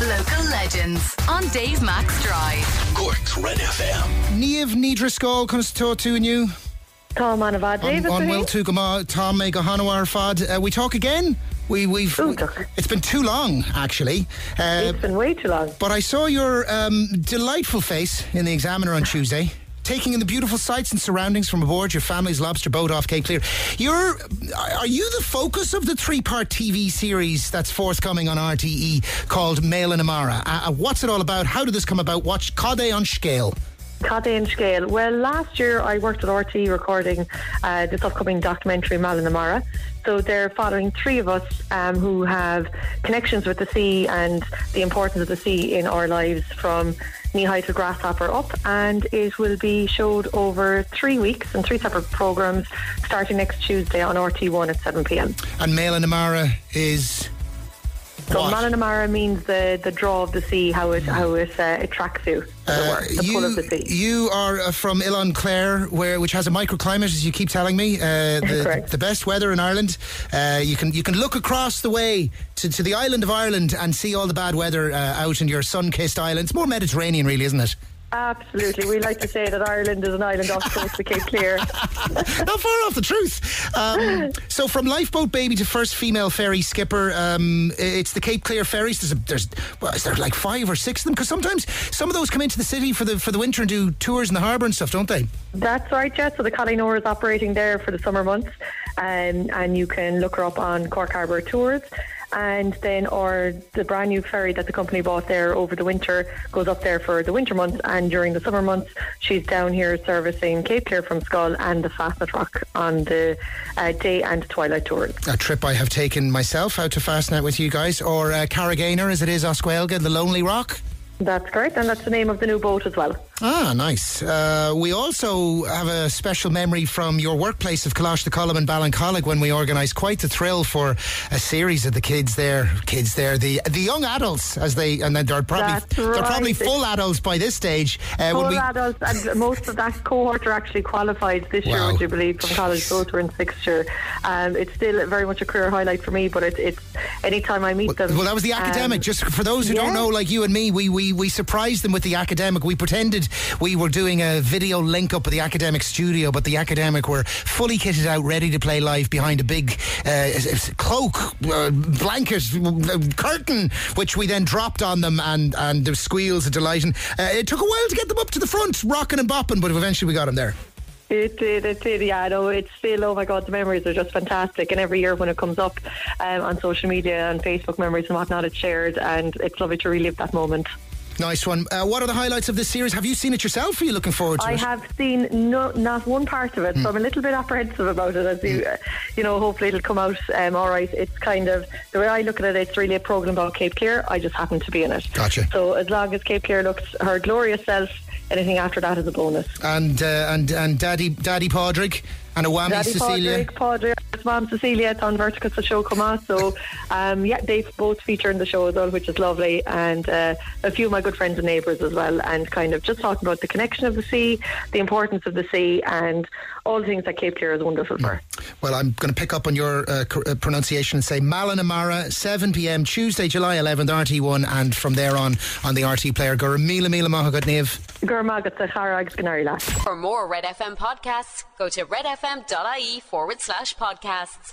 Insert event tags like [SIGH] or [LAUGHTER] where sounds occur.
Local legends on Dave Max Drive. Cork's Red FM. Niamh Ní Dhrisceoil comes to talk to you. Tom Anavad David. On Will to Gama, Tom Mega Hanawar Fad. Uh, we talk again. We, we've. Ooh, look. it's been too long, actually. Uh, It's been way too long. but I saw your um, delightful face in the Examiner on Tuesday. Taking in the beautiful sights and surroundings from aboard your family's lobster boat off Cape Clear. You're, are you the focus of the three-part TV series that's forthcoming on RTE called Mealladh na Mara? Uh, what's it all about? How did this come about? Watch Cade on Scale? Cadane scale. Well, last year I worked at RT recording uh, this upcoming documentary, Mealladh na Mara. So they're following three of us um, who have connections with the sea and the importance of the sea in our lives from knee high to grasshopper up. And it will be showed over three weeks and three separate programs starting next Tuesday on RT1 at 7 pm. And Mealladh na Mara is. So What? Mealladh na Mara means the, the draw of the sea, how it how it uh, attracts you, it the you, pull of the sea. you are uh, from Oileán Chléire, where which has a microclimate, as you keep telling me. Uh, [LAUGHS] the, the best weather in Ireland. Uh, you can you can look across the way to, to the island of Ireland and see all the bad weather uh, out in your sun-kissed island. It's more Mediterranean, really, isn't it? Absolutely. We like to say that Ireland is an island off the coast of Cape Clear. [LAUGHS] Not far off the truth. Um, so, from lifeboat baby to first female ferry skipper, um, it's the Cape Clear ferries. There's, a, there's well, is there like five or six of them? Because sometimes some of those come into the city for the for the winter and do tours in the harbour and stuff, don't they? That's right, Jess. So the Cailín Óir is operating there for the summer months, um, and you can look her up on Cork Harbour Tours. And then, or the brand new ferry that the company bought there over the winter goes up there for the winter months, and during the summer months, she's down here servicing Cape Clear from Schull and the Fastnet Rock on the uh, day and twilight tours. a trip I have taken myself out to Fastnet with you guys, or uh, as it is Osquelga, the Lonely Rock. That's correct, and that's the name of the new boat as well. Ah, nice. Uh, we also have a special memory from your workplace of Coláiste Choilm in Ballincollig when we organised quite the thrill for a series of the kids there, kids there, the the young adults as they, and then they're probably That's they're probably full adults by this stage. Uh, Full we- adults, and most of that cohort are actually qualified this year, Wow. would you believe, from college. Both are in sixth year. Um, it's still very much a career highlight for me, but it's, it's anytime I meet them. Well, that was the academic. um, Just for those who don't know, like you and me, we, we, we surprised them with the academic. We pretended we were doing a video link up with the academic studio, but the academic were fully kitted out, ready to play live behind a big uh, cloak, uh, blanket, uh, curtain, which we then dropped on them, and, and the squeals of delight. And, uh, it took a while to get them up to the front, rocking and bopping, but eventually we got them there. It did, it did, yeah. No, it's still, oh my God, the memories are just fantastic. And every year when it comes up um, on social media and Facebook memories and whatnot, it's shared, and it's lovely to relive that moment. Nice one. Uh, what are the highlights of this series? Have you seen it yourself? Are you looking forward to I it? I have seen no, not one part of it, so I'm a little bit apprehensive about it. As you, uh, you know, hopefully it'll come out um, all right. It's kind of the way I look at it. It's really a program about Cape Clear. I just happen to be in it. Gotcha. So as long as Cape Clear looks her glorious self, anything after that is a bonus. and uh, and and Daddy Daddy Podrick and Awami Daddy Cecilia. Podrick, Podrick, his mom Cecilia, it's on Verticus the show come on. So um, yeah, they both feature in the show as well, which is lovely. And uh, a few of my good friends and neighbours as well, and kind of just talking about the connection of the sea, the importance of the sea, and all the things that Cape Clear is wonderful for. Well, I'm going to pick up on your uh, uh, pronunciation and say Mealladh na Mara, 7 p.m. Tuesday, July 11th, RT1, and from there on on the RT player. Gura Mila Mila Mahagat Niv. Gurmagat sa Charags Ganari For more Red FM podcasts, go to redfm.ie forward slash podcasts.